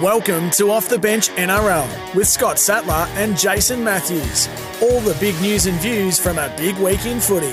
Welcome to Off the Bench NRL with Scott Sattler and Jason Matthews. All the big news and views from a big week in footy.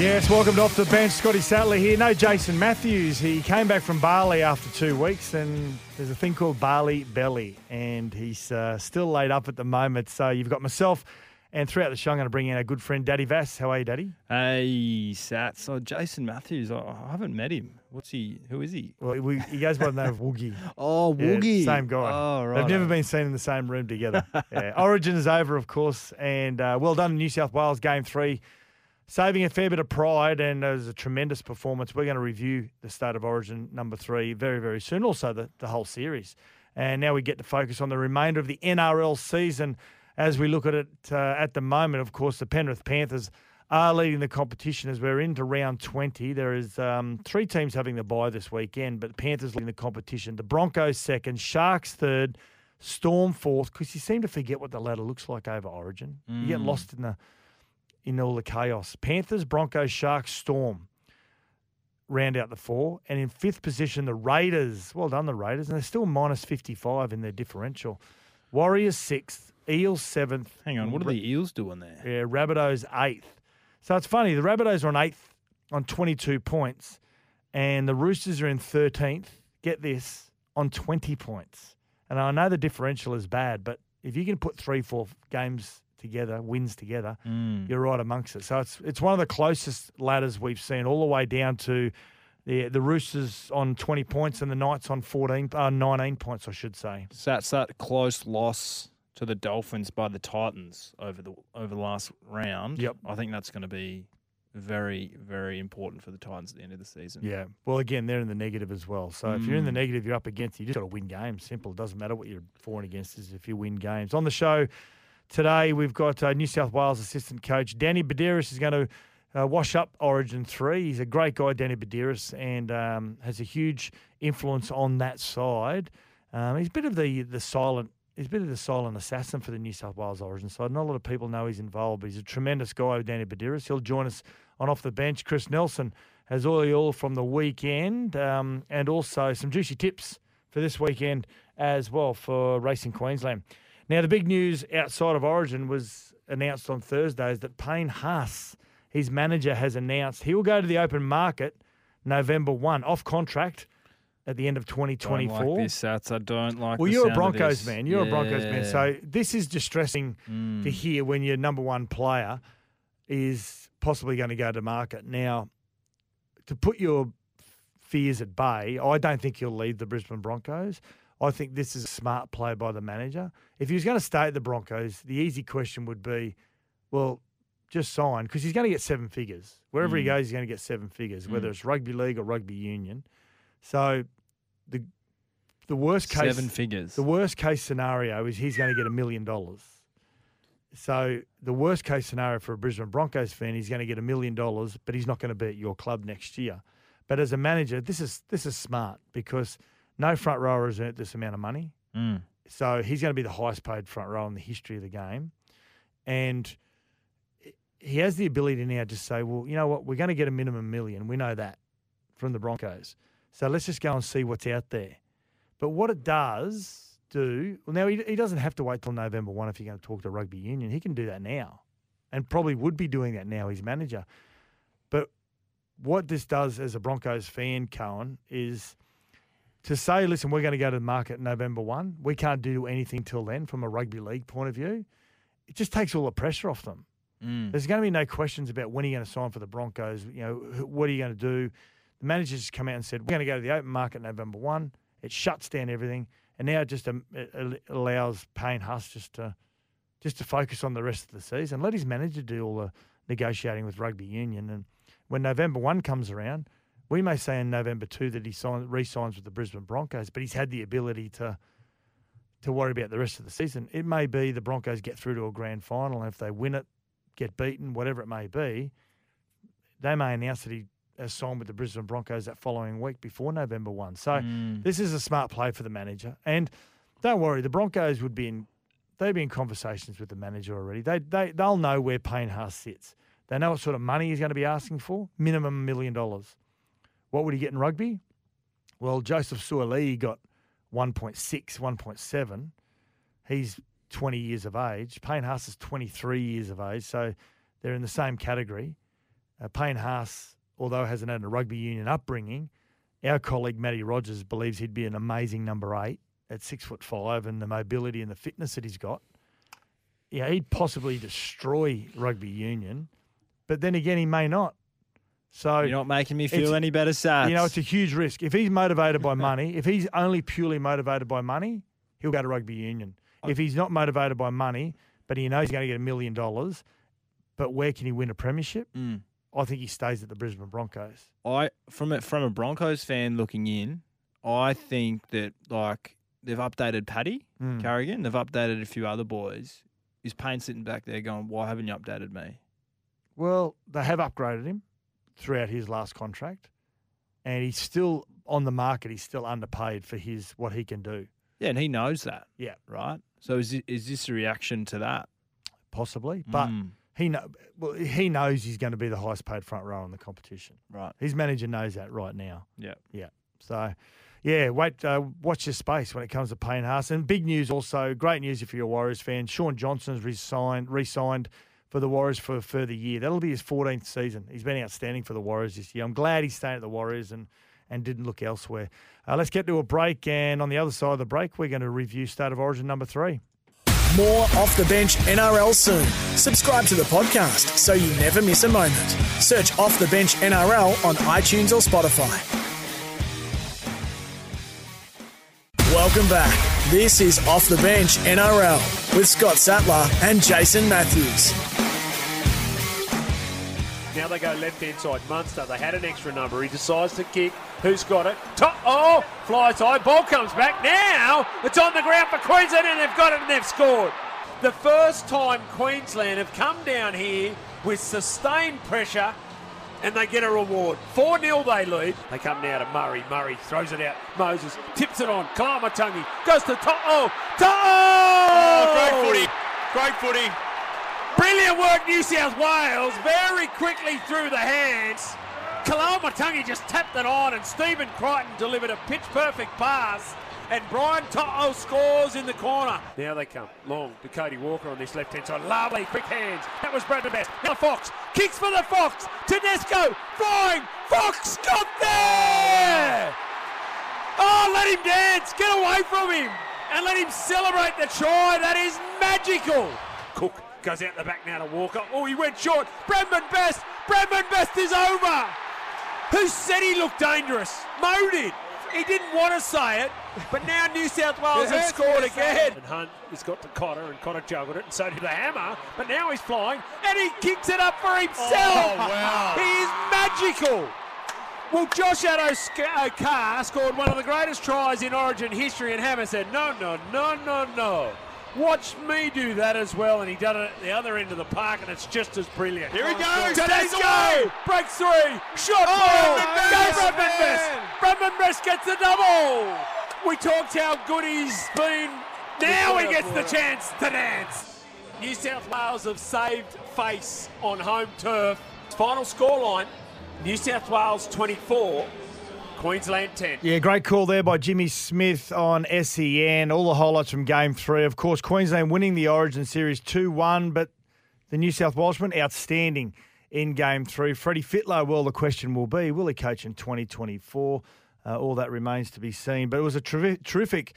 Yes, welcome to Off the Bench. Scotty Sattler here. No Jason Matthews. He came back from Bali after two weeks, and there's a thing called Bali belly, and he's uh, still laid up at the moment. So you've got myself, and throughout the show, I'm going to bring in our good friend Daddy Vass. How are you, Daddy? Hey, Sats. So Jason Matthews, I, I haven't met him. What's he? Who is he? Well, we, he goes by the name of Woogie. Oh, Yeah, Woogie. same guy. Oh, right. They've never been seen in the same room together. yeah. Origin is over, of course, and uh, well done, New South Wales game three, saving a fair bit of pride, and it was a tremendous performance. We're going to review the state of Origin number three very, very soon. Also, the, the whole series, and now we get to focus on the remainder of the NRL season as we look at it uh, at the moment. Of course, the Penrith Panthers are leading the competition as we're into round 20. There is um, three teams having the bye this weekend, but the Panthers leading the competition. The Broncos second, Sharks third, Storm fourth, because you seem to forget what the ladder looks like over Origin. You get lost in the in all the chaos. Panthers, Broncos, Sharks, Storm round out the four. And in fifth position, the Raiders. Well done, the Raiders. And they're still minus 55 in their differential. Warriors sixth, Eels seventh. Hang on, what are the Eels doing there? Yeah, Rabbitohs eighth. So it's funny. The Rabbitohs are on eighth on 22 points, and the Roosters are in 13th. Get this on 20 points. And I know the differential is bad, but if you can put three, four games together, wins together, you're right amongst it. So it's it's one of the closest ladders we've seen, all the way down to the the Roosters on 20 points and the Knights on 14, uh, 19 points, I should say. So that's that close loss to the Dolphins by the Titans over the over the last round. Yep. I think that's going to be very, very important for the Titans at the end of the season. Yeah. Well, again, they're in the negative as well. So if you're in the Mm. negative, you're up against. You just got to win games. Simple. It doesn't matter what you're for and against. Is if you win games. On the show today, we've got uh, New South Wales assistant coach Danny Buderus is going to. Uh, wash up Origin three. He's a great guy, Danny Buderus, and um, has a huge influence on that side. Um, he's a bit of the the silent. He's a bit of the silent assassin for the New South Wales Origin side. Not a lot of people know he's involved, but he's a tremendous guy, Danny Buderus. He'll join us on off the bench. Chris Nelson has all the all from the weekend, um, and also some juicy tips for this weekend as well for Racing Queensland. Now, the big news outside of Origin was announced on Thursday is that Payne Haas, his manager, has announced he will go to the open market November 1, off contract at the end of Don't 2024. like this, Sats. I don't like. Well, you're a Broncos man. You're a Broncos man. So this is distressing Mm. to hear when your number one player is possibly going to go to market. Now, to put your fears at bay, I don't think he'll leave the Brisbane Broncos. I think this is a smart play by the manager. If he was going to stay at the Broncos, the easy question would be, well, just sign because he's going to get seven figures. Wherever he Mm. goes, he's going to get seven figures, whether Mm. it's rugby league or rugby union. So the the worst case seven figures. the worst case scenario is he's going to get a million dollars. So the worst case scenario for a Brisbane Broncos fan, he's going to get a million dollars, but he's not going to be at your club next year. But as a manager, this is this is smart because no front rower has earned this amount of money. Mm. So he's going to be the highest paid front row in the history of the game. And he has the ability now to say, well, you know what, we're going to get a minimum million. We know that from the Broncos. So let's just go and see what's out there. But what it does do, well, now he, he doesn't have to wait till November 1 if you're going to talk to rugby union. He can do that now and probably would be doing that now, he's manager. But what this does as a Broncos fan, Coen, is to say, listen, we're going to go to the market November 1. We can't do anything till then from a rugby league point of view. It just takes all the pressure off them. Mm. There's going to be no questions about when are you going to sign for the Broncos. You know, what are you going to do? The manager just come out and said, we're going to go to the open market November 1. It shuts down everything. And now it just um, it allows Payne Haas just to, just to focus on the rest of the season. Let his manager do all the negotiating with rugby union. And when November 1 comes around, we may say in November 2 that he sign, re-signs with the Brisbane Broncos, but he's had the ability to to worry about the rest of the season. It may be the Broncos get through to a grand final, and if they win it, get beaten, whatever it may be, they may announce that he signed with the Brisbane Broncos that following week before November 1. So Mm. this is a smart play for the manager. And don't worry, the Broncos would be in they'd be in conversations with the manager already. They they they'll know where Payne sits. They know what sort of money he's going to be asking for, minimum a million dollars. What would he get in rugby? Well, Joseph Suaalii got 1.6, 1.7. He's 20 years of age. Payne Haas is 23 years of age, so they're in the same category. Uh, Payne Haas, although hasn't had a rugby union upbringing, our colleague Matty Rogers believes he'd be an amazing number eight at six foot five and the mobility and the fitness that he's got. Yeah, he'd possibly destroy rugby union, but then again, he may not. So You're not making me feel any better, Sats. you know, it's a huge risk. If he's motivated by money, if he's only purely motivated by money, he'll go to rugby union. If he's not motivated by money, but he knows he's going to get a million dollars, but where can he win a premiership? Mm. I think he stays at the Brisbane Broncos. I from a from a Broncos fan looking in, I think that like they've updated Paddy Mm. Carrigan, they've updated a few other boys. Is Payne sitting back there going, "Why haven't you updated me?" Well, they have upgraded him throughout his last contract, and he's still on the market. He's still underpaid for his what he can do. Yeah, and he knows that. Yeah. right. So is is this a reaction to that? Possibly, but Mm, he know well, he knows he's going to be the highest paid front row in the competition. right. His manager knows that right now. Yeah. Yeah. So, yeah, wait, uh, watch your space when it comes to Payne Haas. And big news also, great news if you're a Warriors fan. Shaun Johnson's resigned, re-signed for the Warriors for a further year. That'll be his 14th season. He's been outstanding for the Warriors this year. I'm glad he's staying at the Warriors and and didn't look elsewhere. Uh, let's get to a break. And on the other side of the break, we're going to review State of Origin number three. More off the bench NRL soon. Subscribe to the podcast so you never miss a moment. Search Off the Bench NRL on iTunes or Spotify. Welcome back. This is Off the Bench NRL with Scott Sattler and Jason Matthews. Now they go left hand side. Munster, they had an extra number. He decides to kick. Who's got it? Top, oh, flies high. Ball comes back. Now it's on the ground for Queensland and they've got it and they've scored. The first time Queensland have come down here with sustained pressure and they get a reward. 4 0 they lead. They come now to Murray. Murray throws it out. Moses tips it on. Koloamatangi goes to top. Oh, top. Oh, great footy. Great footy. Brilliant work, New South Wales. Very quickly through the hands. Koloamatangi just tapped it on, and Stephen Crichton delivered a pitch perfect pass. And Brian To'o scores in the corner. Now they come. Long to Cody Walker on this left hand side. Lovely, quick hands. That was Bradman Best. Now Fox kicks for the Fox. Tedesco flying. Fox got there. Oh, let him dance. Get away from him. And let him celebrate the try. That is magical. Cook goes out the back now to Walker. Oh, he went short. Bradman Best. Bradman Best is over. Who said he looked dangerous? Mo did. He didn't want to say it, but now New South Wales have scored again. And Hunt has got to Cotter, and Cotter juggled it, and so did the Hammer. But now he's flying, and he kicks it up for himself. Oh, wow. He is magical. Well, Josh Addo uh, scored one of the greatest tries in Origin history, and Hammer said, no, no, no, no, no. Watch me do that as well, and he done it at the other end of the park, and it's just as brilliant. Here he goes. Tedesco He's away. breaks three. Shot Oh, ball. Bradman Go Best, Bradman Best. man. Bradman Best gets the double. We talked how good he's been. Now he gets the chance to dance. New South Wales have saved face on home turf. Final scoreline: New South Wales 24, Queensland 10. Yeah, great call there by Jimmy Smith on SEN. All the highlights from game three. Of course, Queensland winning the Origin Series 2 1, but the New South Welshmen outstanding in game three. Freddie Fittler, well, the question will be will he coach in 2024? Uh, all that remains to be seen. But it was a terri- terrific,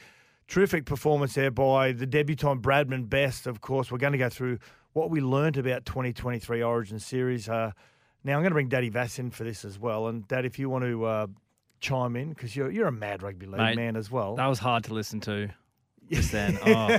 terrific performance there by the debutant Bradman Best. Of course, we're going to go through what we learnt about 2023 Origin Series. Uh, now, I'm going to bring Daddy Vass in for this as well. And, Dad, if you want to uh, chime in, because you're, you're a mad rugby league Mate, man as well. That was hard to listen to just then. Oh,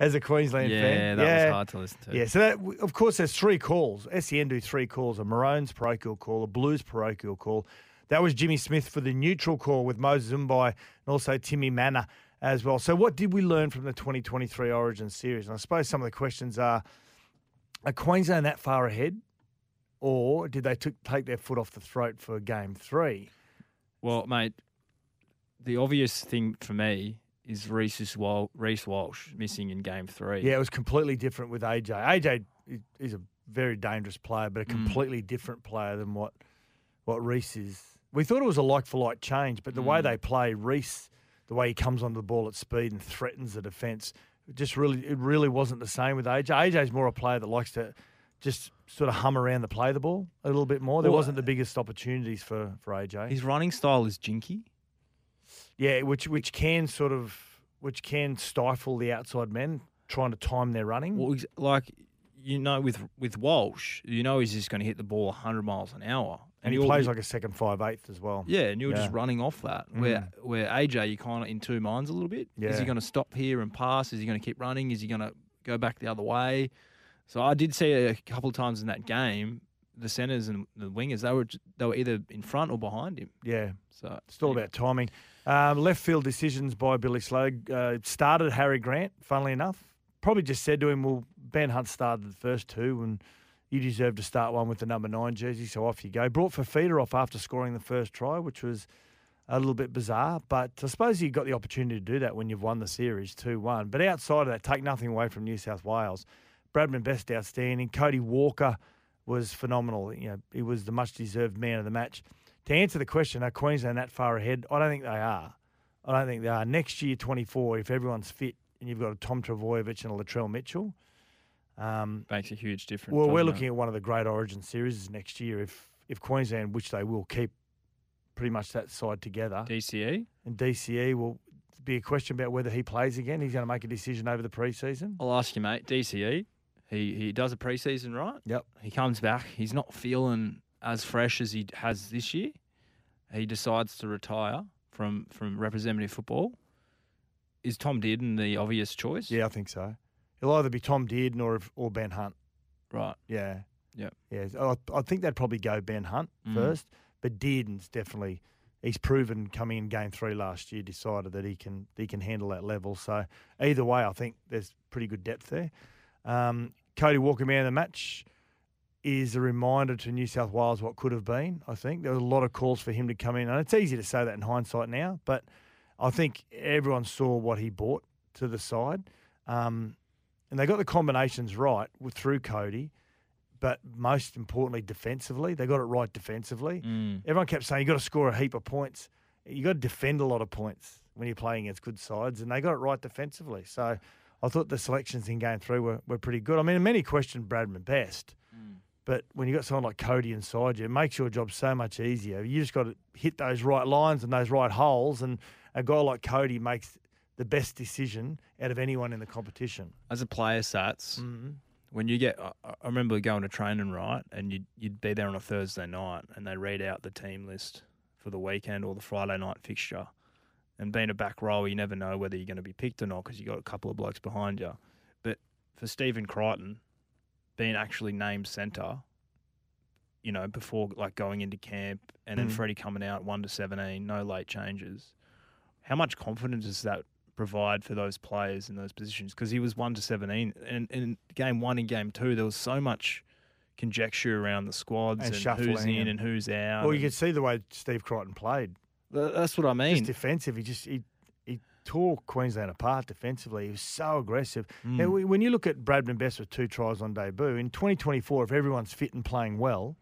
as a Queensland fan. yeah, fan. that was hard to listen to. Yeah, so that, of course, there's three calls. SEN do three calls a Maroons parochial call, a Blues parochial call. That was Jimmy Smith for the neutral call with Moses Mbye and also Timmy Mannah as well. So, what did we learn from the 2023 Origin series? And I suppose some of the questions are Are Queensland that far ahead? Or did they took, take their foot off the throat for game three? Well, mate, the obvious thing for me is Reece Wal- Reece Walsh missing in game three. Yeah, it was completely different with AJ. AJ is- a very dangerous player, but a Mm. completely different player than what what Reece is we thought it was a like for like change, but the way Mm. they play, Reece, the way he comes onto the ball at speed and threatens the defence, just really it really wasn't the same with AJ. AJ's more a player that likes to just sort of hum around the play the ball a little bit more. There Well, wasn't the uh, biggest opportunities for for AJ. His running style is jinky. Yeah, which which can sort of which can stifle the outside men trying to time their running. Well, like you know, with with Walsh, you know he's just going to hit the ball 100 miles an hour, and he plays like a second five eighth as well. yeah, and you're Yeah. just running off that. Where mm. where AJ, you kind of in two minds a little bit. Is he going to stop here and pass? Is he going to keep running? Is he going to go back the other way? So I did see a couple of times in that game, the centers and the wingers they were they were either in front or behind him. Yeah, So it's all about timing. Um, left field decisions by Billy Slater uh, started Harry Grant. Funnily enough, probably just said to him, "Well, Ben Hunt started the first two, and you deserve to start one with the number nine jersey, so off you go." Brought Fifita off after scoring the first try, which was a little bit bizarre, but I suppose you got the opportunity to do that when you've won the series two one. But outside of that, take nothing away from New South Wales. Bradman Best outstanding. Cody Walker was phenomenal. You know, he was the much deserved man of the match. To answer the question, are Queensland that far ahead? I don't think they are. I don't think they are. Next year, 24, if everyone's fit and you've got a Tom Trbojevic and a Latrell Mitchell, um, makes a huge difference. well, we're doesn't it? looking at one of the great Origin series next year. If if Queensland, which they will, keep pretty much that side together, DCE. and DCE will be a question about whether he plays again. He's going to make a decision over the preseason. I'll ask you, mate. DCE. He he does a preseason, right? Yep. He comes back. He's not feeling as fresh as he has this year. He decides to retire from from representative football. Is Tom Dearden the obvious choice? Yeah, I think so. He'll either be Tom Dearden or or Ben Hunt. Right. Yeah. Yep. Yeah. I, I think they'd probably go Ben Hunt Mm. first, but Dearden's definitely he's proven coming in game three last year, decided that he can he can handle that level. So either way, I think there's pretty good depth there. Um, Cody Walker man of the match is a reminder to New South Wales what could have been. I think there was a lot of calls for him to come in, and it's easy to say that in hindsight now, but I think everyone saw what he brought to the side. Um, and they got the combinations right with, through Cody, but most importantly, defensively, they got it right defensively. Mm. Everyone kept saying you got to score a heap of points. You got to defend a lot of points when you're playing against good sides, and they got it right defensively. So I thought the selections in game three were, were pretty good. I mean, many questioned Bradman best, mm. but when you've got someone like Cody inside you, it makes your job so much easier. You just got to hit those right lines and those right holes, and a guy like Cody makes the best decision out of anyone in the competition. As a player, Sats, mm-hmm. when you get, I, I remember going to training, right, and you'd, you'd be there on a Thursday night and they read out the team list for the weekend or the Friday night fixture. And being a back row, you never know whether you're going to be picked or not because you've got a couple of blokes behind you. But for Stephen Crichton, being actually named centre, you know, before like going into camp and then Mm. Freddie coming out 1 to 17, no late changes, how much confidence does that provide for those players in those positions? Because he was 1 to 17. And in game one and game two, there was so much conjecture around the squads And and, who's in and- and who's out. Well, you could see the way Steve Crichton played. Th- that's what I mean. just defensive. He just he, he tore Queensland apart defensively. He was so aggressive. Mm. Now, when you look at Bradman Best with two tries on debut in 2024, if everyone's fit and playing well,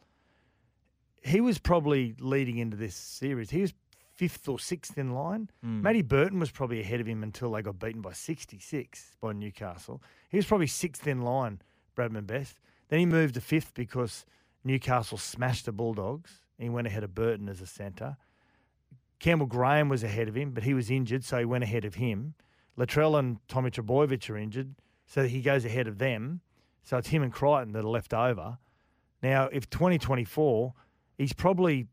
he was probably leading into this series. He was fifth or sixth in line. Mm. Matty Burton was probably ahead of him until they got beaten by 66 by Newcastle. He was probably sixth in line, Bradman Best. Then he moved to fifth because Newcastle smashed the Bulldogs. He went ahead of Burton as a centre. Campbell Graham was ahead of him, but he was injured, so he went ahead of him. Latrell and Tommy Trbojevic are injured, so he goes ahead of them. So it's him and Crichton that are left over. Now, if 2024, he's probably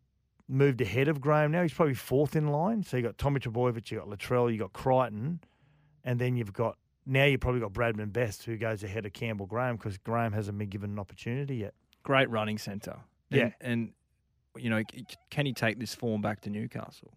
moved ahead of Graham now. He's probably fourth in line. So you've got Tommy Trbojevic, you've got Latrell, you've got Crichton, and then you've got now you've probably got Bradman Best who goes ahead of Campbell Graham because Graham hasn't been given an opportunity yet. Great running centre. Yeah. And, and, you know, can he take this form back to Newcastle?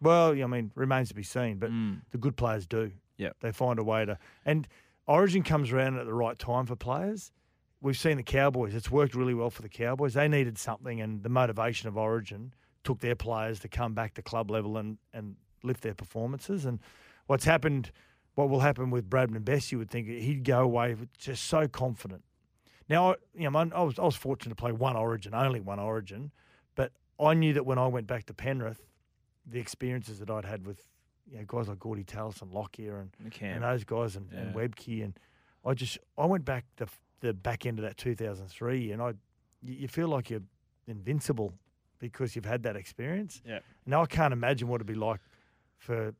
Well, I mean, remains to be seen, but Mm. the good players do. Yep. They find a way to. And Origin comes around at the right time for players. We've seen the Cowboys. It's worked really well for the Cowboys. They needed something, and the motivation of Origin took their players to come back to club level and, and lift their performances. And what's happened, what will happen with Bradman Best, you would think he'd go away just so confident. Now, I- you know, I was, I was fortunate to play one Origin, only one Origin, I knew that when I went back to Penrith, the experiences that I'd had with you know, guys like Gordy Tallis and Lockyer and, camp. and those guys and, and Webcke and I just I went back the the back end of that 2003 and I you, you feel like you're invincible because you've had that experience. Yeah. Now I can't imagine what it'd be like for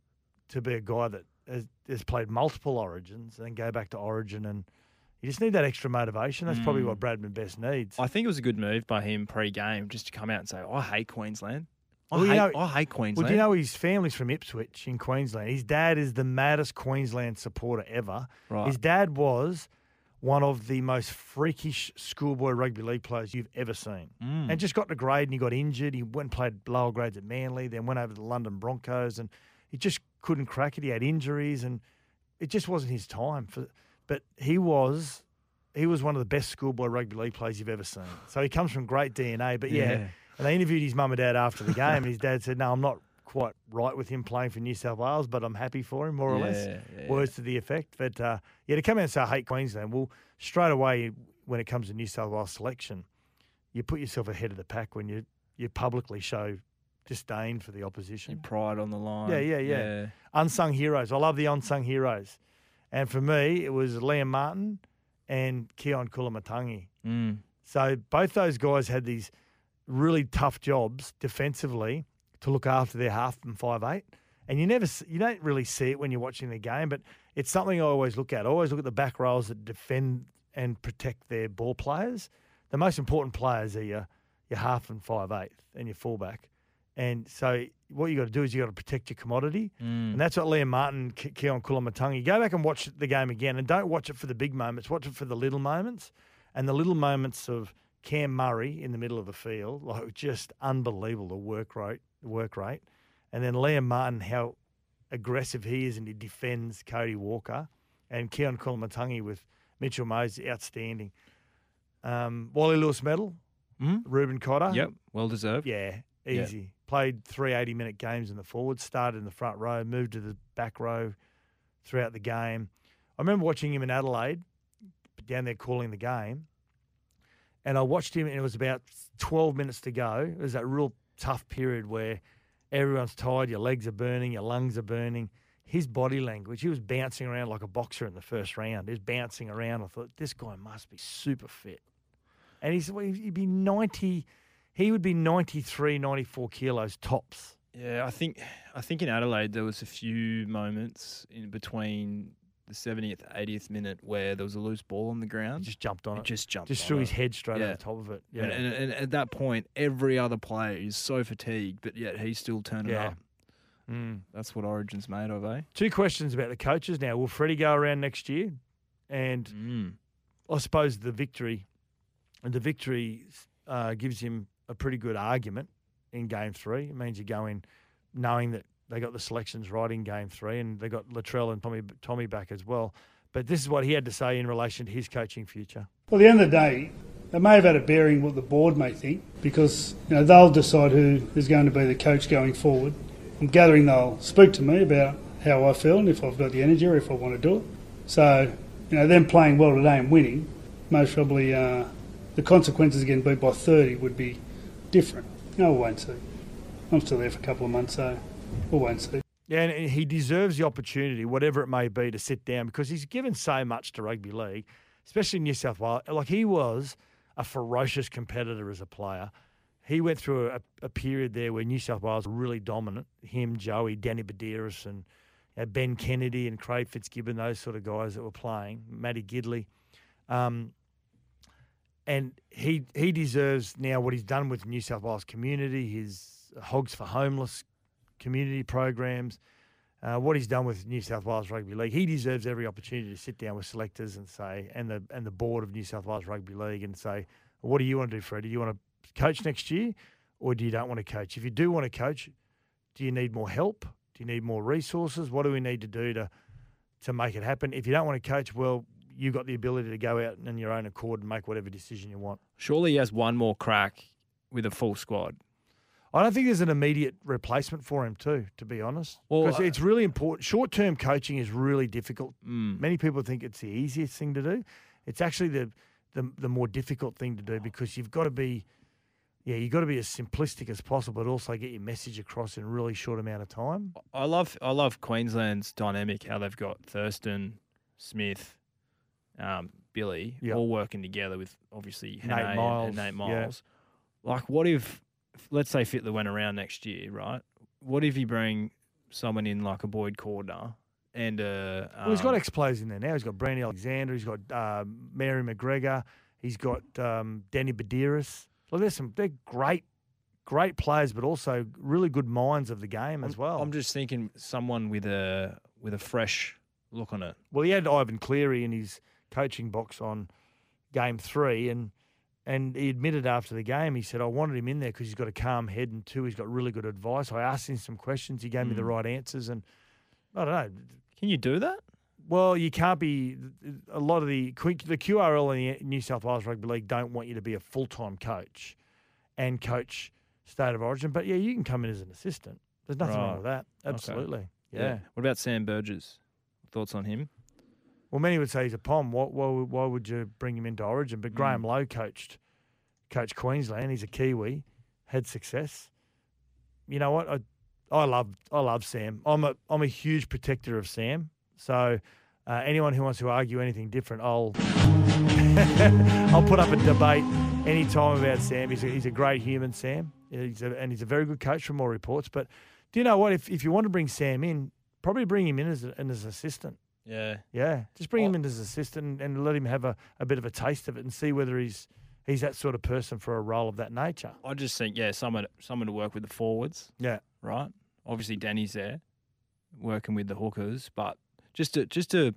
to be a guy that has, has played multiple origins and go back to origin and you just need that extra motivation. That's probably what Mm. Bradman best needs. I think it was a good move by him pre-game just to come out and say, "I hate Queensland. I Well, hate, know- I hate Queensland." Well, do you know his family's from Ipswich in Queensland? His dad is the maddest Queensland supporter ever. right? His dad was one of the most freakish schoolboy rugby league players you've ever seen. Mm. And just got to grade and he got injured. He went and played lower grades at Manly, then went over to the London Broncos and he just couldn't crack it. He had injuries and it just wasn't his time. For, but he was he was one of the best schoolboy rugby league players you've ever seen. So he comes from great DNA. But yeah, Yeah. and they interviewed his mum and dad after the game, and his dad said, "No, I'm not quite right with him playing for New South Wales, but I'm happy for him, more or less." Yeah, yeah. Words to the effect. But uh, yeah, to come out and say I hate Queensland, well, straight away when it comes to New South Wales selection, you put yourself ahead of the pack when you you publicly show disdain for the Your opposition. pride on the line. Yeah, yeah, yeah. Unsung heroes. I love the unsung heroes, and for me, it was Liam Martin and Keaon Koloamatangi. Mm. So both those guys had these really tough jobs defensively to look after their half and five eight, and you never you don't really see it when you're watching the game, but it's something I always look at. I always look at the back rows that defend and protect their ball players. The most important players are your your half and five eight and your fullback, and so what you got to do is you got to protect your commodity. Mm. And that's what Liam Martin, Ke- Keaon Koloamatangi. Go back and watch the game again, and don't watch it for the big moments. Watch it for the little moments, and the little moments of Cam Murray in the middle of the field, like just unbelievable the work rate, work rate, and then Liam Martin how aggressive he is and he defends Cody Walker, and Keaon Koloamatangi with Mitchell Moses outstanding. Um, Wally Lewis medal, Mm. Reuben Cotter, Yep. Well deserved. yeah, Yeah. easy. Played three 80 minute games in the forward, started in the front row, moved to the back row throughout the game. I remember watching him in Adelaide, down there calling the game. And I watched him, and it was about 12 minutes to go. It was that real tough period where everyone's tired, your legs are burning, your lungs are burning. His body language, he was bouncing around like a boxer in the first round. He was bouncing around. I thought, this guy must be super fit. And he's, well, he'd be 90, he would be 93, 94 kilos tops. Yeah, I think I think in Adelaide there was a few moments in between the 70th, 80th minute where there was a loose ball on the ground. He just jumped on He it. just jumped. Just threw it. his head straight Yeah. over the top of it. Yeah. And, and, and at that point, every other player is so fatigued, but yet he's still turning Yeah. up. Mm. That's what Origin's made of, eh? Two questions about the coaches now. Will Freddie go around next year? And Mm. I suppose the victory, and the victory uh, gives him a pretty good argument in game three. It means you go in knowing that they got the selections right in game three, and they got Latrell and Tommy Tommy back as well. But this is what he had to say in relation to his coaching future. Well, at the end of the day, they may have had a bearing what the board may think because you know they'll decide who is going to be the coach going forward. I'm gathering they'll speak to me about how I feel and if I've got the energy or if I want to do it. So, you know, them playing well today and winning, most probably uh, the consequences of getting beat by 30 would be different. No, we won't see. I'm still there for a couple of months, so we won't see. Yeah, and he deserves the opportunity, whatever it may be, to sit down because he's given so much to rugby league, especially in New South Wales. Like he was a ferocious competitor as a player. He went through a, a period there where New South Wales were really dominant. Him, Joey, Danny Buderus, and you know, Ben Kennedy and Craig Fitzgibbon, those sort of guys that were playing. Matty Gidley. Um, and he he deserves now what he's done with New South Wales community, his Hogs for Homeless community programs, uh, what he's done with New South Wales Rugby League. He deserves every opportunity to sit down with selectors and say, and the and the board of New South Wales Rugby League and say, what do you want to do, Freddie? Do you want to coach next year, or do you don't want to coach? If you do want to coach, do you need more help? Do you need more resources? What do we need to do to to make it happen? If you don't want to coach, well, you've got the ability to go out in your own accord and make whatever decision you want. Surely he has one more crack with a full squad. I don't think there's an immediate replacement for him, too, to be honest. Because uh, it's really important. Short term coaching is really difficult. Mm. Many people think it's the easiest thing to do. It's actually the, the, the more difficult thing to do because you've got to be yeah, you've got to be as simplistic as possible, but also get your message across in a really short amount of time. I love I love Queensland's dynamic. How they've got Thurston, Smith, um, Billy Yep. all working together with obviously Nate Hannay Myles, and Nate yeah. Like, what if, let's say Fittler went around next year, right? What if you bring someone in like a Boyd Cordner and a Well, he's got um, ex players in there now. He's got Brandy Alexander. He's got um, Mary McGregor. He's got um, Danny Buderus. Well, there's some. They're great, great players, but also really good minds of the game as well. I'm just thinking someone with a with a fresh look on it. Well, he had Ivan Cleary in his coaching box on game three, and and he admitted after the game, he said, I wanted him in there because he's got a calm head, and two, he's got really good advice. I asked him some questions, he gave me the Mm. right answers, and I don't know. Can you do that? Well, you can't be. A lot of the the QRL and the New South Wales Rugby League don't want you to be a full time coach and coach State of Origin, but yeah, you can come in as an assistant. There's nothing wrong with that. Absolutely. Yeah. yeah. What about Sam Burgess? Thoughts on him? Well, many would say he's a pom. Why, why, would- why would you bring him into Origin? But Graham Mm. Lowe coached, coached Queensland. He's a Kiwi, had success. You know what? I, I love, I love Sam. I'm a, I'm a huge protector of Sam. So, uh, anyone who wants to argue anything different, I'll, I'll put up a debate anytime about Sam. He's a, he's a great human, Sam. He's a, and he's a very good coach from all reports. But do you know what? If, if you want to bring Sam in, probably bring him in as, a, as an assistant. Yeah. Yeah, just bring him Oh. in as assistant and let him have a, a bit of a taste of it and see whether he's he's that sort of person for a role of that nature. I just think, yeah, someone someone to work with the forwards, Yeah, right? Obviously, Danny's there working with the hookers, but just to just to,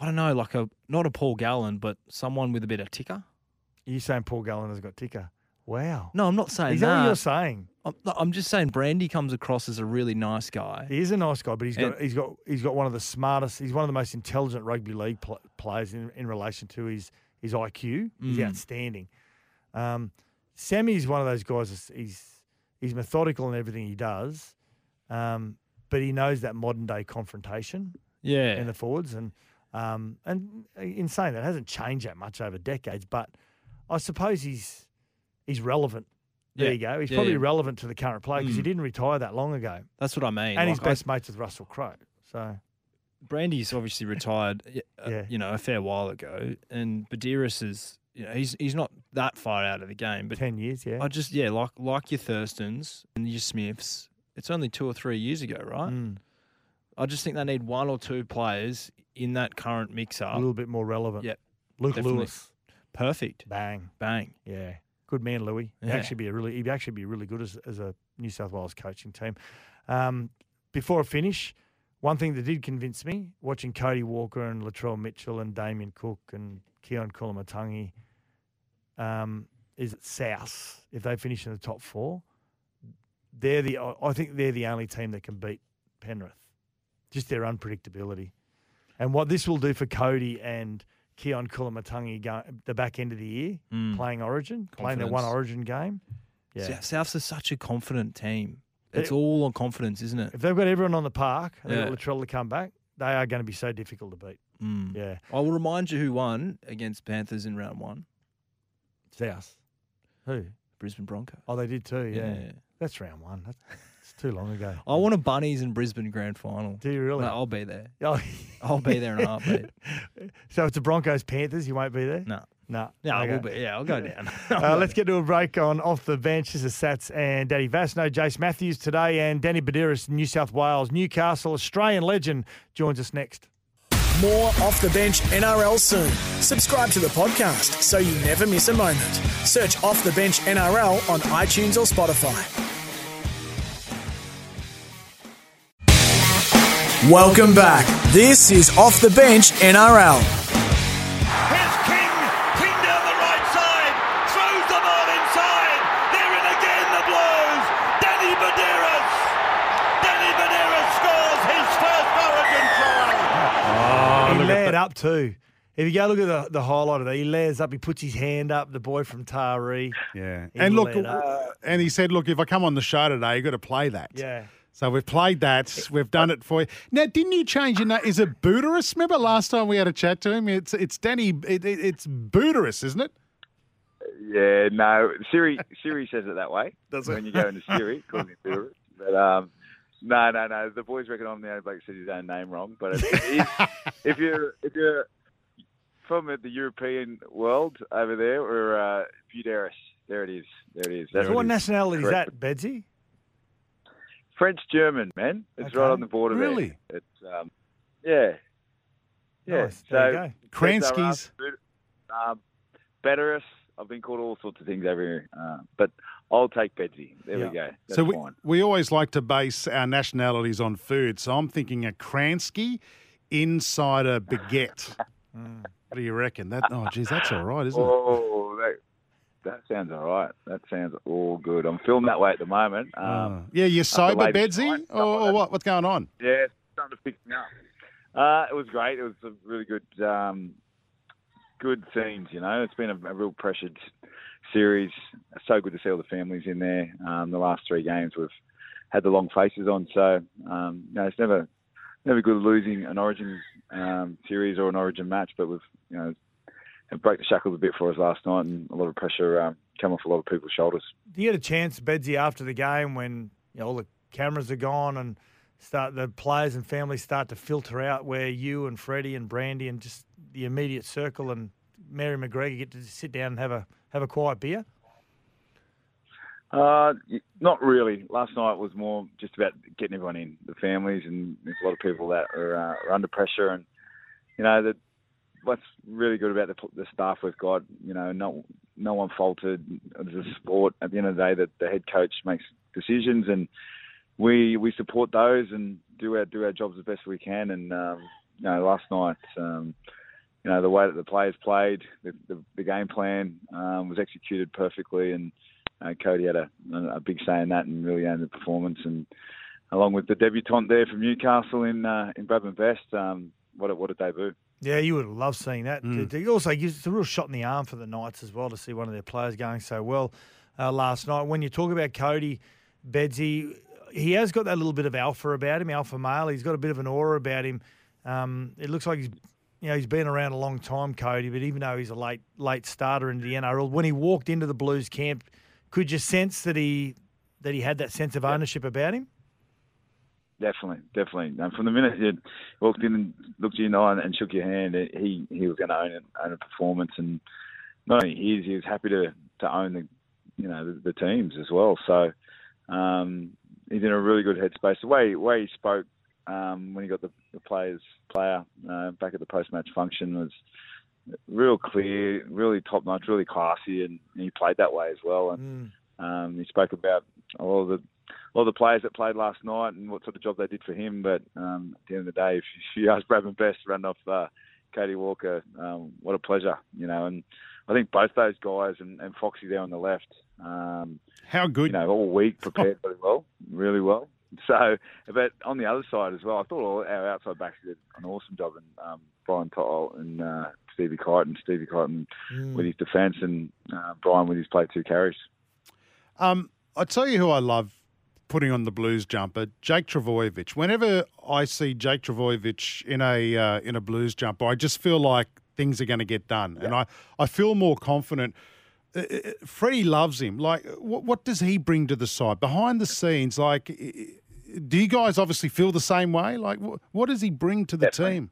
I don't know, like a not a Paul Gallen, but someone with a bit of ticker. you saying Paul Gallen has got ticker? Wow, No, I'm not saying is that what that. you're saying? I'm, I'm just saying Brandy comes across as a really nice guy. He is a nice guy, but he's got And- he's got he's got one of the smartest. He's one of the most intelligent rugby league pl- players in, in relation to his his IQ. He's Mm. outstanding. Um, Sammy's one of those guys. that's- He's he's methodical in everything he does, um, but he knows that modern day confrontation. Yeah. in the forwards, and um, and in saying that, it hasn't changed that much over decades. But I suppose he's he's relevant. There Yeah. you go. He's Yeah, probably yeah. relevant to the current play because he Mm. didn't retire that long ago, That's what I mean. and he's Like, I- best mates with Russell Crowe. So Brandy's obviously retired, uh, Yeah. you know, a fair while ago, and Buderus is, you know, he's he's not that far out of the game, but ten years, yeah. I just yeah, like like your Thurstons and your Smiths. It's only two or three years ago, right? Mm, I just think they need one or two players in that current mix up. a little bit more relevant. Yep, Luke definitely. Lewis, Perfect. bang, Bang. yeah, good man, Louis. He'd Yeah. actually be a really he'd actually be really good as as a New South Wales coaching team. Um, before I finish, one thing that did convince me watching Cody Walker and Latrell Mitchell and Damien Cook and Keaon Koloamatangi um, is that South, if they finish in the top four, they're the I- I think they're the only team that can beat Penrith. Just their unpredictability. And what this will do for Cody and Keaon Koloamatangi go, the back end of the year, Mm. playing Origin, playing their one Origin game. Yeah. Souths are such a confident team. It's It- all on confidence, isn't it? If they've got everyone on the park and they've Yeah. got Latrell to come back, they are going to be so difficult to beat. Mm. Yeah. I will remind you who won against Panthers in round one. South. Who? Brisbane Broncos. Oh, they did too. Yeah. Yeah. That's round one. That's, too long ago. I want a Bunnies and Brisbane grand final. Do you really? No, I'll be there. Oh. I'll be there in a heartbeat. so it's a Broncos Panthers. You won't be there. No. No. Yeah, I will be. Yeah, I'll go down. Uh, let's get to a break on off the bench. This is Sats and Daddy Vasno, Jace Matthews today, and Danny Buderus, New South Wales, Newcastle, Australian legend, joins us next. More off the bench NRL soon. Subscribe to the podcast so you never miss a moment. Search Off the Bench NRL on iTunes or Spotify. Welcome back. This is Off the Bench NRL. Here's King. King down the right side. Throws the ball inside. They're again, the Blues. Danny Buderus. Danny Buderus scores his first Origin try. he layered up too. If you go look at the, the highlight of that, he layers up, he puts his hand up, the boy from Taree. Yeah. And look, uh, and he said, look, if I come on the show today, you've got to play that. Yeah. So we've played that. We've done it for you. Now, didn't you change your name? Is it Booterus? Remember last time we had a chat to him? It's it's Danny. It, it, it's Booterus, isn't it? Yeah, no. Siri Siri says it that way. Does it? when you go into Siri, it calls me Bitter. But um, no, no, no. The boys reckon I'm the only bloke who said his own name wrong. But it, it is, if you're if you're from the European world over there, or uh, Buderis, there it is. There it is. That's So what it is. nationality is Correct. that, Bedsy? French German, man. It's Okay. right on the border Really? there. It's um, yeah, yeah. Nice. So There you go. Kranskis. um, Betteris. I've been called all sorts of things over here, uh, but I'll take Betsy. There Yeah. we go. That's so we, fine. we always like to base our nationalities on food. So I'm thinking a Kransky inside a baguette. What do you reckon? That oh, geez, that's all right, isn't it? Oh, that, sounds all right. That sounds all good. I'm feeling that way at the moment. Um, Oh. yeah, you're sober, Bedsy, or, or what? What's going on? Yeah, it's starting to pick me up. Uh, it was great. It was a really good, um, good scenes. You know, it's been a, a real pressured series. So good to see all the families in there. Um, the last three games we've had the long faces on, so um, you know, it's never never good losing an Origin um, series or an Origin match, but we've you know it broke the shackles a bit for us last night, and a lot of pressure um, come off a lot of people's shoulders. Do you get a chance, Bedsy, after the game when you know, all the cameras are gone and start the players and families start to filter out where you and Freddie and Brandy and just the immediate circle and Mary McGregor get to sit down and have a have a quiet beer? Uh, not really. Last night was more just about getting everyone in, the families, and there's a lot of people that are, uh, are under pressure. And you know that what's really good about the, the staff we've got. You know, no no one faltered. It's a sport. At the end of the day, that the head coach makes decisions, and we we support those and do our do our jobs as best we can. And um, you know, last night. Um, you know the way that the players played, the, the, the game plan um, was executed perfectly, and uh, Cody had a, a big say in that and really owned the performance. And along with the debutant there from Newcastle in uh, in Bradman Best, um, what a, what a debut. Yeah, you would love seeing that. Mm. It also gives it's a real shot in the arm for the Knights as well to see one of their players going so well uh, last night. When you talk about Cody Bedsy, he has got that little bit of alpha about him, alpha male. He's got a bit of an aura about him. Um, it looks like he's you know he's been around a long time, Cody. But even though he's a late late starter into the NRL, when he walked into the Blues camp, could you sense that he that he had that sense of ownership about him? Definitely, definitely. And from the minute you walked in and looked you in the eye and, and shook your hand, he he was going to own it, own a performance, and not only he he was happy to to own the you know the, the teams as well. So um, he's in a really good headspace. The way way he spoke um, when he got the, the players player uh, back at the post match function was real clear, really top notch, really classy, and he played that way as well. And um, he spoke about all of the all the players that played last night and what sort of job they did for him. But um, at the end of the day, if you ask Bradman Best to run off uh, Cody Walker, um, what a pleasure, you know. And I think both those guys and, and Foxy there on the left, um, How good? you know, all week prepared really well, really well. So, but on the other side as well, I thought all our outside backs did an awesome job, and um, Brian Tottle and uh, Stevie Crichton, Stevie Crichton with his defence, and uh, Brian with his play two carries. Um, I tell you who I love putting on the Blues jumper, Jake Trbojevic. Whenever I see Jake Trbojevic in a uh, in a Blues jumper, I just feel like things are going to get done, and I, I feel more confident. Uh, uh, Freddie loves him. Like, what, what does he bring to the side behind the scenes? Like, do you guys obviously feel the same way? Like, what, what does he bring to the Definitely. team?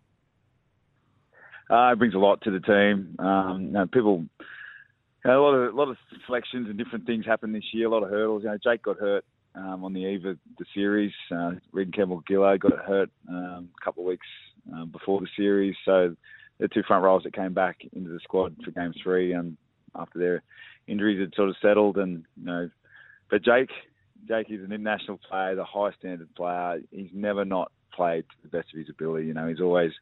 Uh, it brings a lot to the team. Um, you know, people, you know, a lot of a lot of selections and different things happened this year. A lot of hurdles. You know, Jake got hurt um, on the eve of the series. Uh, Reagan Campbell-Gillard got hurt um, a couple of weeks um, before the series. So the two front rows that came back into the squad for Game Three, and after their injuries had sort of settled, and you know, but Jake, Jake is an international player, the high standard player. He's never not played to the best of his ability. You know, he's always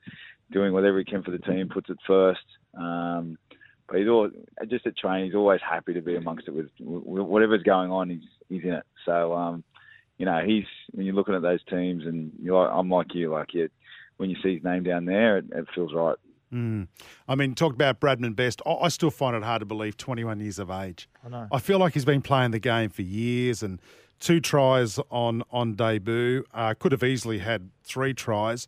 doing whatever he can for the team, puts it first. Um, but he's always, just at training, he's always happy to be amongst it with, with whatever's going on. He's he's in it. So um, you know, he's when you're looking at those teams, and you're, I'm like you, like you, when you see his name down there, it, it feels right. Mm. I mean, talk about Bradman Best. I, I still find it hard to believe 21 years of age. I know. I feel like he's been playing the game for years and two tries on on debut. Uh, could have easily had three tries.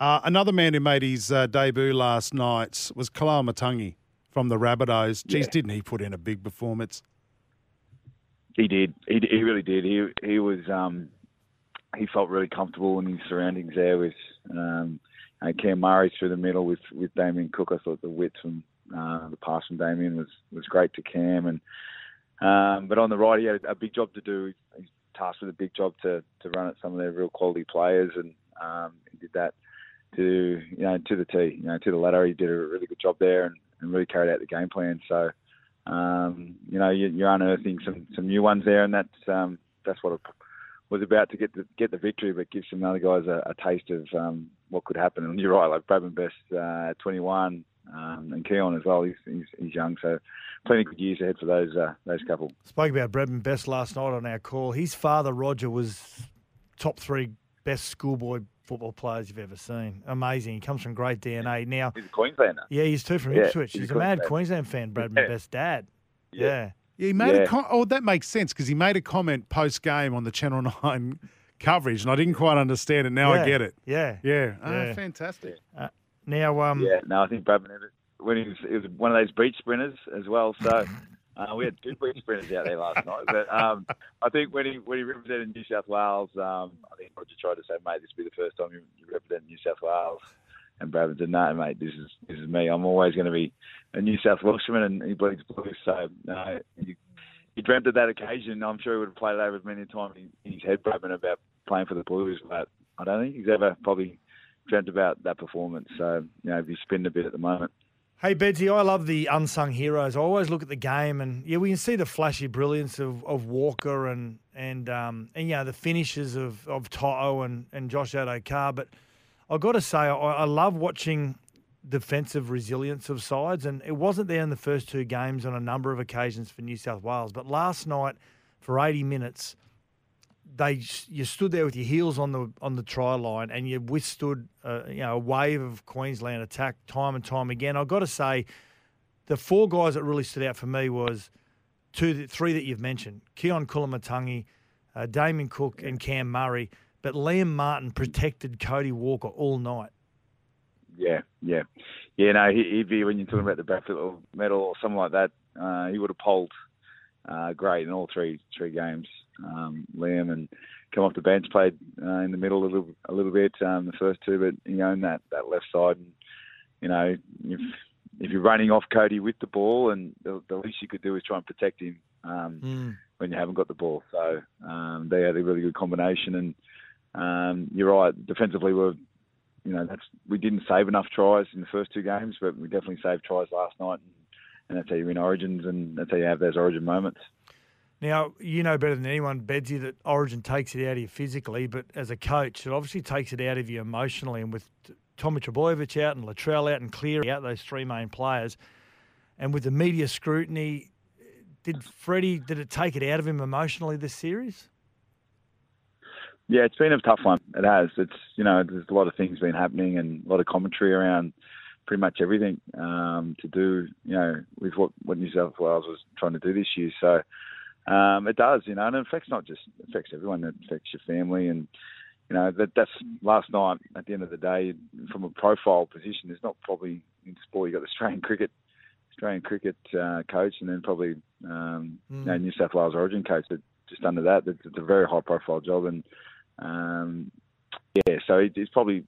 Uh, another man who made his uh, debut last night was Koloamatangi from the Rabbitohs. Geez, Yeah. didn't he put in a big performance? He did. He, he really did. He he was um, he felt really comfortable in his surroundings there with um, uh, Cam Murray through the middle with with Damien Cook. I thought the width from uh, the pass from Damien was was great to Cam and um, but on the right he had a big job to do. He's tasked with a big job to to run at some of their real quality players and um, he did that to you know to the T. You know to the ladder. He did a really good job there and, and really carried out the game plan. So um, you know, you, you're unearthing some, some new ones there, and that's um, that's what it was about to get the get the victory, but give some other guys a, a taste of um, what could happen. And you're right, like Bradman Best uh, 21, um, and Keaon as well. He's, he's he's young, so plenty of good years ahead for those uh, those couple. Spoke about Bradman Best last night on our call. His father, Roger, was top three best schoolboy football players you've ever seen. Amazing. He comes from great DNA. Now, He's a Queenslander. yeah, he's too from Yeah, Ipswich. he's He's, a a mad Queensland. Queensland fan, Bradman Yeah. Best's dad. Yeah. Yeah. Yeah, he made Yeah. a com- oh that makes sense because he made a comment post game on the Channel Nine coverage, and I didn't quite understand it. Now Yeah. I get it. Yeah. Yeah, Ah, Yeah. fantastic. Now, um, Yeah, no, I think Bradman Everett, when he was, he was one of those beach sprinters as well. So uh, we had two beach sprinters out there last night. But um, I think when he when he represented New South Wales, um, I think Roger tried to say, "Mate, this will be the first time you, you represent New South Wales." And Bradman said, "No, mate, this is this is me. I'm always going to be a New South Welshman, and he bleeds blue." So no, he, he dreamt of that occasion. I'm sure he would have played it over many times in his head, Bradman, about playing for the Blues, but I don't think he's ever probably dreamt about that performance. So, you know, he's spinning a bit at the moment. Hey, Bedsy, I love the unsung heroes. I always look at the game and, yeah, we can see the flashy brilliance of, of Walker and, and, um, and, the finishes of, of Toto and, and Josh Adokar. But I've got to say, I, I love watching defensive resilience of sides. And it wasn't there in the first two games on a number of occasions for New South Wales. But last night, for 80 minutes, they you stood there with your heels on the on the try line and you withstood uh, you know a wave of Queensland attack time and time again. I've got to say, the four guys that really stood out for me was two, three that you've mentioned: Keaon Koloamatangi, uh, Damien Cook, and Cam Murray. But Liam Martin protected Cody Walker all night. Yeah, yeah. Yeah, no, he, he'd be, when you're talking about the Brad Fittler medal or something like that, uh, he would have polled uh, great in all three three games. Um, Liam and come off the bench, played uh, in the middle a little a little bit um, the first two, but he owned that, that left side. And, you know, if if you're running off Cody with the ball, and the, the least you could do is try and protect him um, when you haven't got the ball. So um, they had a really good combination, and um, you're right. Defensively, we're you know that's we didn't save enough tries in the first two games, but we definitely saved tries last night, and, and that's how you win Origins, and that's how you have those Origin moments. Now, you know better than anyone, Bedsy, that Origin takes it out of you physically, but as a coach, it obviously takes it out of you emotionally. And with Tommy Trbojevic out and Latrell out and Cleary out, those three main players, and with the media scrutiny, did Freddie, did it take it out of him emotionally this series? Yeah, it's been a tough one. It has. It's you know there's a lot of things been happening and a lot of commentary around pretty much everything um, to do you know with what what New South Wales was trying to do this year. So um, it does, you know, and it affects not just it affects everyone. It affects your family and you know that that's last night. At the end of the day, from a profile position, there's not probably in sport. You got the Australian cricket. Australian cricket uh, coach, and then probably um, you know, New South Wales Origin coach. But just under that, it's, it's a very high profile job, and um, yeah, so it, it's probably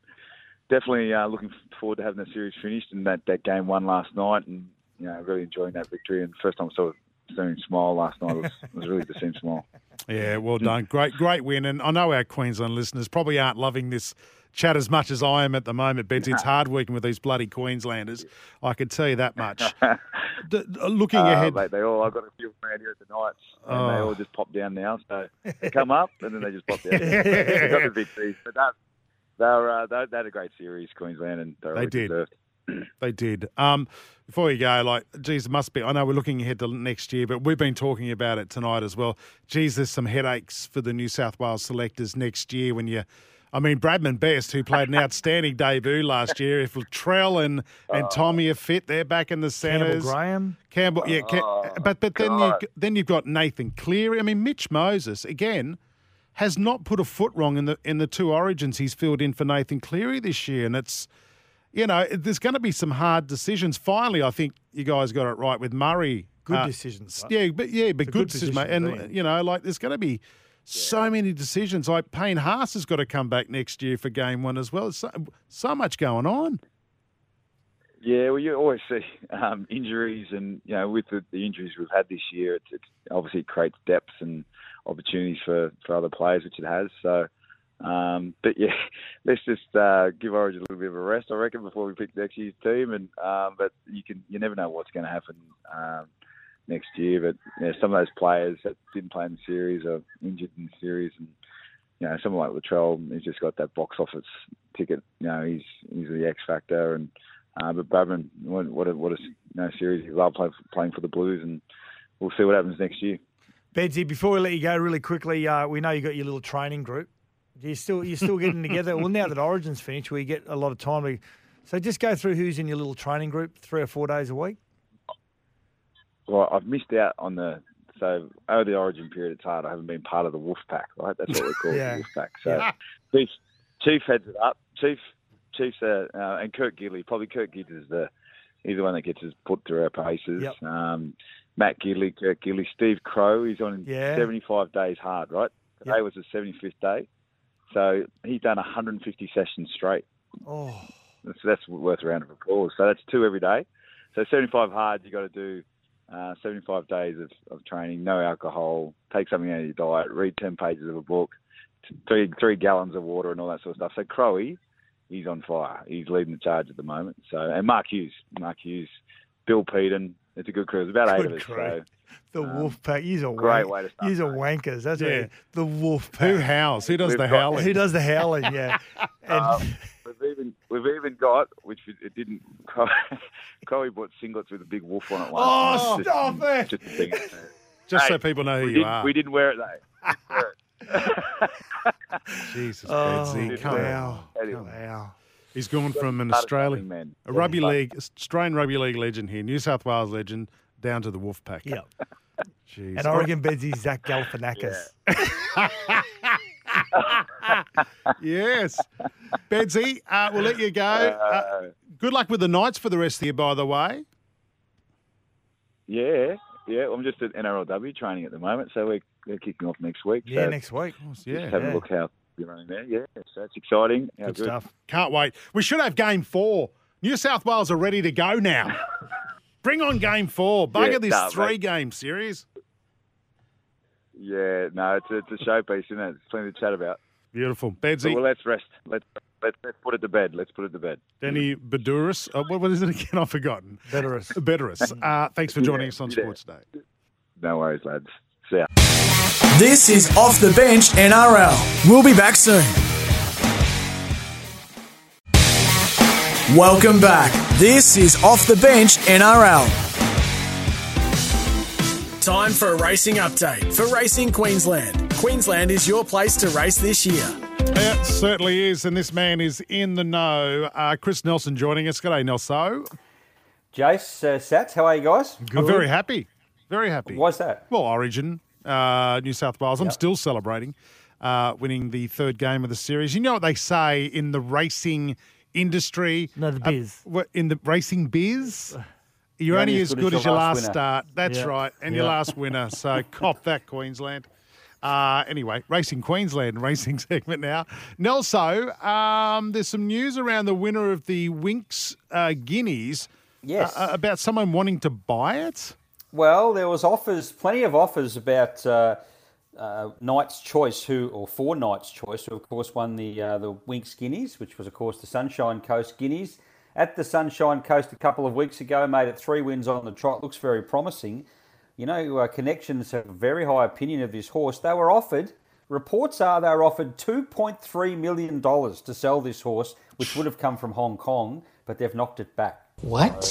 definitely uh, looking forward to having the series finished and that, that game won last night, and you know really enjoying that victory. And first time I saw him smile last night was, was really the same smile. Yeah, well done. Great, great win. And I know our Queensland listeners probably aren't loving this chat as much as I am at the moment, Bedsy. It's hard working with these bloody Queenslanders. I can tell you that much. D- looking Uh, ahead, mate, they all I've got a few around here at the Knights, and they Oh. all just pop down now. So they come up and then they just pop down. they got the victories, but that they were uh, they, they had a great series, Queensland, and they, They really did. deserved. They did. Um, before you go, like, geez, it must be. I know we're looking ahead to next year, but we've been talking about it tonight as well. Geez, there's some headaches for the New South Wales selectors next year when you. I mean, Bradman Best, who played an outstanding debut last year. If Latrell and, and Tommy are fit, they're back in the Campbell centres. Graham. Campbell, yeah, Ca- Oh, but but then you then you've got Nathan Cleary. I mean, Mitch Moses again has not put a foot wrong in the in the two origins he's filled in for Nathan Cleary this year, and it's you know, there's going to be some hard decisions. Finally, I think you guys got it right with Murray. Good Uh, decisions. right? Yeah, but yeah, but good, good decisions, mate. And be you know, like there's going to be so many decisions. Like Payne Haas has got to come back next year for game one as well. So, so much going on. Yeah, well, you always see um, injuries, and you know, with the, the injuries we've had this year, it's, it's obviously creates depth and opportunities for, for other players, which it has. So, um, but yeah, let's just uh, give Origin a little bit of a rest, I reckon, before we pick next year's team. And um, but you can you never know what's going to happen um, next year. But you know, some of those players that didn't play in the series are injured in the series, and you know, someone like Latrell, he's just got that box office ticket. You know, he's he's the X factor, and uh, but Bradman, what what a, what a you know, series he loved play, playing for the Blues, and we'll see what happens next year. Bedsy, before we let you go, really quickly, uh, we know you got your little training group. You still you're still getting together. Well, now that Origin's finished, we get a lot of time to. So just go through who's in your little training group, three or four days a week. Well, I've missed out on the so over the Origin period. It's hard. I haven't been part of the Wolf Pack, right? That's what we call Yeah. the Wolf Pack. So Chief Chief heads it up. Chief Chief's uh, uh, and Kurt Gidley. Probably Kurt Gidley is the he's the one that gets us put through our paces. Yep. Um, Matt Gidley, Kurt Gidley, Steve Crow. He's on Yeah. 75 days hard, right? Today was the 75th day, so he's done 150 sessions straight. Oh, That's, that's worth a round of applause. So that's two every day. So 75 hard, you got to do uh, 75 days of, of training, no alcohol, take something out of your diet, read 10 pages of a book, three three gallons of water, and all that sort of stuff. So Crowy, he's on fire. He's leading the charge at the moment. So and Mark Hughes, Mark Hughes, Bill Peden. It's a good crew. There's about eight Good of us. crew. So the Wolf Pack. He's a great wank- way to start, He's a wankers. That's Yeah. yeah. the Wolf Who howls? Who does We've the got- howling? Who does the howling? Yeah. And Um, we've even we've even got which it didn't. Crowy bought singlets with a big wolf on it. Once. Oh, Just- stop it. Just a thing. Just so people know who we you are. We didn't wear it though. We didn't wear it. Jesus, oh, Bedsy, come wow. on. Anyway. Wow. He's gone from an Australian, man. a rugby league, Australian rugby league legend here, New South Wales legend, down to the Wolf Pack. Yep. Jeez. And Oregon Bedsy's Zach Galifianakis. yes. Bedsy, uh, we'll let you go. Uh, good luck with the Knights for the rest of the year, by the way. Yeah, yeah. I'm just at NRLW training at the moment, so we're, we're kicking off next week. Yeah, so next week. Yeah. just have yeah. a look how you're running there. Yeah, so it's exciting. How Good stuff. Can't wait. We should have game four. New South Wales are ready to go now. Bring on game four. Bugger Yeah, this nah, mate. three game series. Yeah, no, it's a, it's a showpiece, isn't it? There's plenty to chat about. Beautiful. But, Bedsy, well, let's rest. Let's, let's let's put it to bed. Let's put it to bed. Denny Beduris. Uh, what, what is it again? I've forgotten. Betterus. Beduris. Uh, thanks for joining Yeah, us on yeah. Sports Day. No worries, lads. See. This is Off the Bench NRL. We'll be back soon. Welcome back. This is Off the Bench NRL. Time for a racing update for Racing Queensland. Queensland is your place to race this year. It certainly is, and this man is in the know. Uh, Chris Nelson joining us. G'day, Nelso. Jace, uh, Sats, how are you guys? I'm very happy. Very happy. Why's that? Well, Origin, uh, New South Wales. I'm still celebrating uh, winning the third game of the series. You know what they say in the racing industry? No, the Uh, biz. what- in the racing biz? You're only as good as your last winner. start. That's Yeah. right. And your last winner. So cop that, Queensland. Uh, anyway, Racing Queensland racing segment now. Nelso, um, there's some news around the winner of the Winx uh, Guineas Yes. uh, about someone wanting to buy it. Well, there was offers, plenty of offers about uh, uh, Knight's Choice, who or for Knight's Choice, who of course won the uh, the Winx Guineas, which was of course the Sunshine Coast Guineas. At the Sunshine Coast a couple of weeks ago, made it three wins on the trot. Looks very promising. You know, uh, connections have a very high opinion of this horse. They were offered. Reports are they were offered two point three million dollars to sell this horse, which would have come from Hong Kong, but they've knocked it back.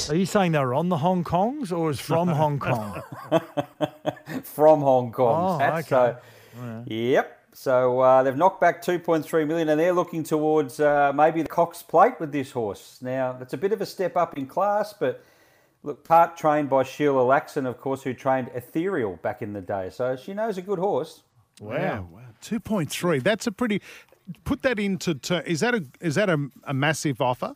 Are you saying they were on the Hong Kongs or is from Hong Kong? from Hong Kong. Oh, okay. So, Yep. So uh, they've knocked back 2.3 million, and they're looking towards uh, maybe the Cox Plate with this horse. Now it's a bit of a step up in class, but look, part trained by Sheila Laxon, of course, who trained Ethereal back in the day. So she knows a good horse. Wow, wow, two point three. That's a pretty. Put that into. ter- Is that a is that a, a massive offer?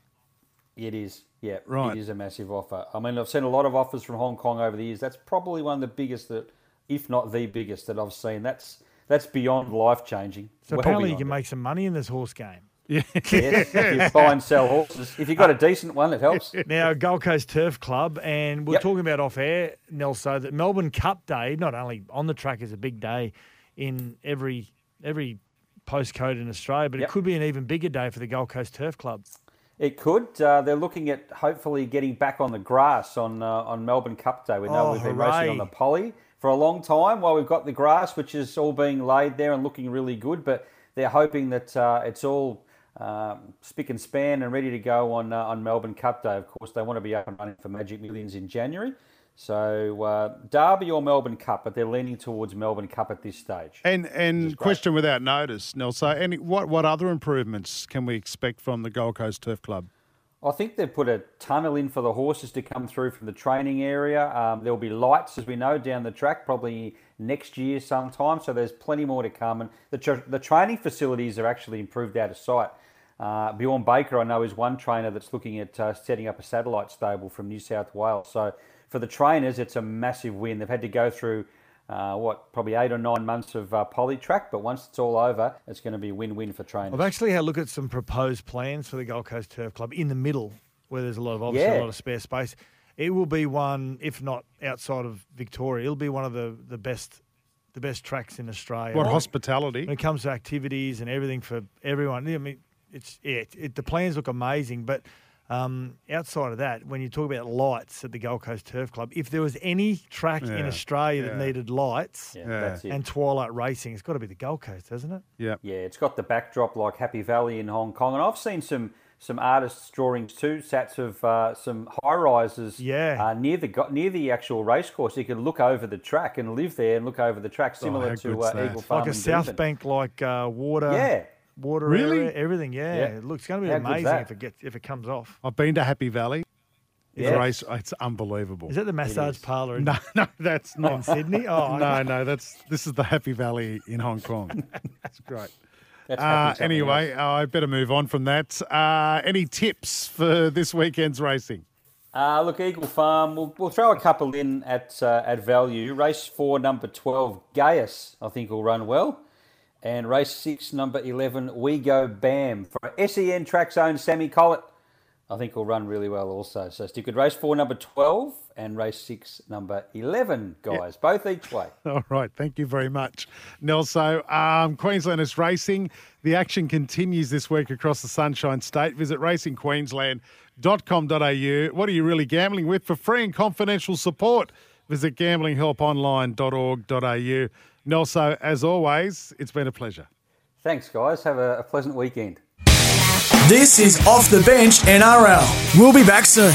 It is, yeah, Right. It is a massive offer. I mean, I've seen a lot of offers from Hong Kong over the years. That's probably one of the biggest that, if not the biggest that I've seen. That's that's beyond life changing. So apparently you can make some money in this horse game. Yeah. Yes, if you buy and sell horses. If you've got a uh, decent one, it helps. Now, Gold Coast Turf Club, and we're Yep. talking about off air, Nelso, that Melbourne Cup Day, not only on the track is a big day in every every postcode in Australia, but Yep. it could be an even bigger day for the Gold Coast Turf Club. It could. Uh, they're looking at hopefully getting back on the grass on uh, on Melbourne Cup Day. We know Oh, we've been racing on the hooray. poly for a long time while we've got the grass, which is all being laid there and looking really good. But they're hoping that uh, it's all um, spick and span and ready to go on uh, on Melbourne Cup Day. Of course, they want to be up and running for Magic Millions in January. So uh, Derby or Melbourne Cup, but they're leaning towards Melbourne Cup at this stage. And and question without notice, Nelson. Any what what other improvements can we expect from the Gold Coast Turf Club? I think they've put a tunnel in for the horses to come through from the training area. Um, there'll be lights, as we know, down the track probably next year sometime. So there's plenty more to come. And the, tra- the training facilities are actually improved out of sight. Uh, Bjorn Baker, I know, is one trainer that's looking at uh, setting up a satellite stable from New South Wales. So for the trainers, it's a massive win. They've had to go through uh, what probably eight or nine months of uh, poly track, but once it's all over, it's going to be win-win for trainers. I've actually had a look at some proposed plans for the Gold Coast Turf Club in the middle, where there's a lot of obviously Yeah. a lot of spare space. It will be one, if not outside of Victoria, it'll be one of the, the best the best tracks in Australia. What when hospitality? When it comes to activities and everything for everyone. I mean, it's yeah, it, it, the plans look amazing, but um, outside of that, when you talk about lights at the Gold Coast Turf Club, if there was any track in Yeah, Australia that needed lights yeah, Yeah. that's it. and twilight racing, it's got to be the Gold Coast, hasn't it? Yeah. Yeah, it's got the backdrop like Happy Valley in Hong Kong, and I've seen some some artists' drawings too, sats of uh, some high rises. Yeah. uh, near the near the actual race course, you can look over the track and live there and look over the track, similar how to uh. Eagle Farm like a South Doomben. Bank, like uh, water. Yeah. Water Really? area, everything, yeah. Yeah. It looks going to be How amazing if it gets if it comes off. I've been to Happy Valley. The Yeah. race, it's unbelievable. Is that the massage parlour in, No, no, that's in not. Sydney? Oh, no, no, that's this is the Happy Valley in Hong Kong. That's great. That's Uh, anyway, else. uh, I better move on from that. Uh, any tips for this weekend's racing? Uh, look, Eagle Farm. We'll, we'll throw a couple in at uh, at value. Race four, number twelve, Gaius. I think will run well. And race six, number eleven, We Go Bam for SEN track zone. Sammy Collett. I think will run really well also. So stick with race four, number twelve, and race six, number eleven, guys. Both each way. All right, thank you very much, Nelso. Um, Queenslanders Racing, the action continues this week across the Sunshine State. Visit racingqueensland.com.au. What are you really gambling with? For free and confidential support, visit gamblinghelponline.org.au. Nelso, as always, it's been a pleasure. Thanks, guys. Have a, a pleasant weekend. This is Off the Bench NRL. We'll be back soon.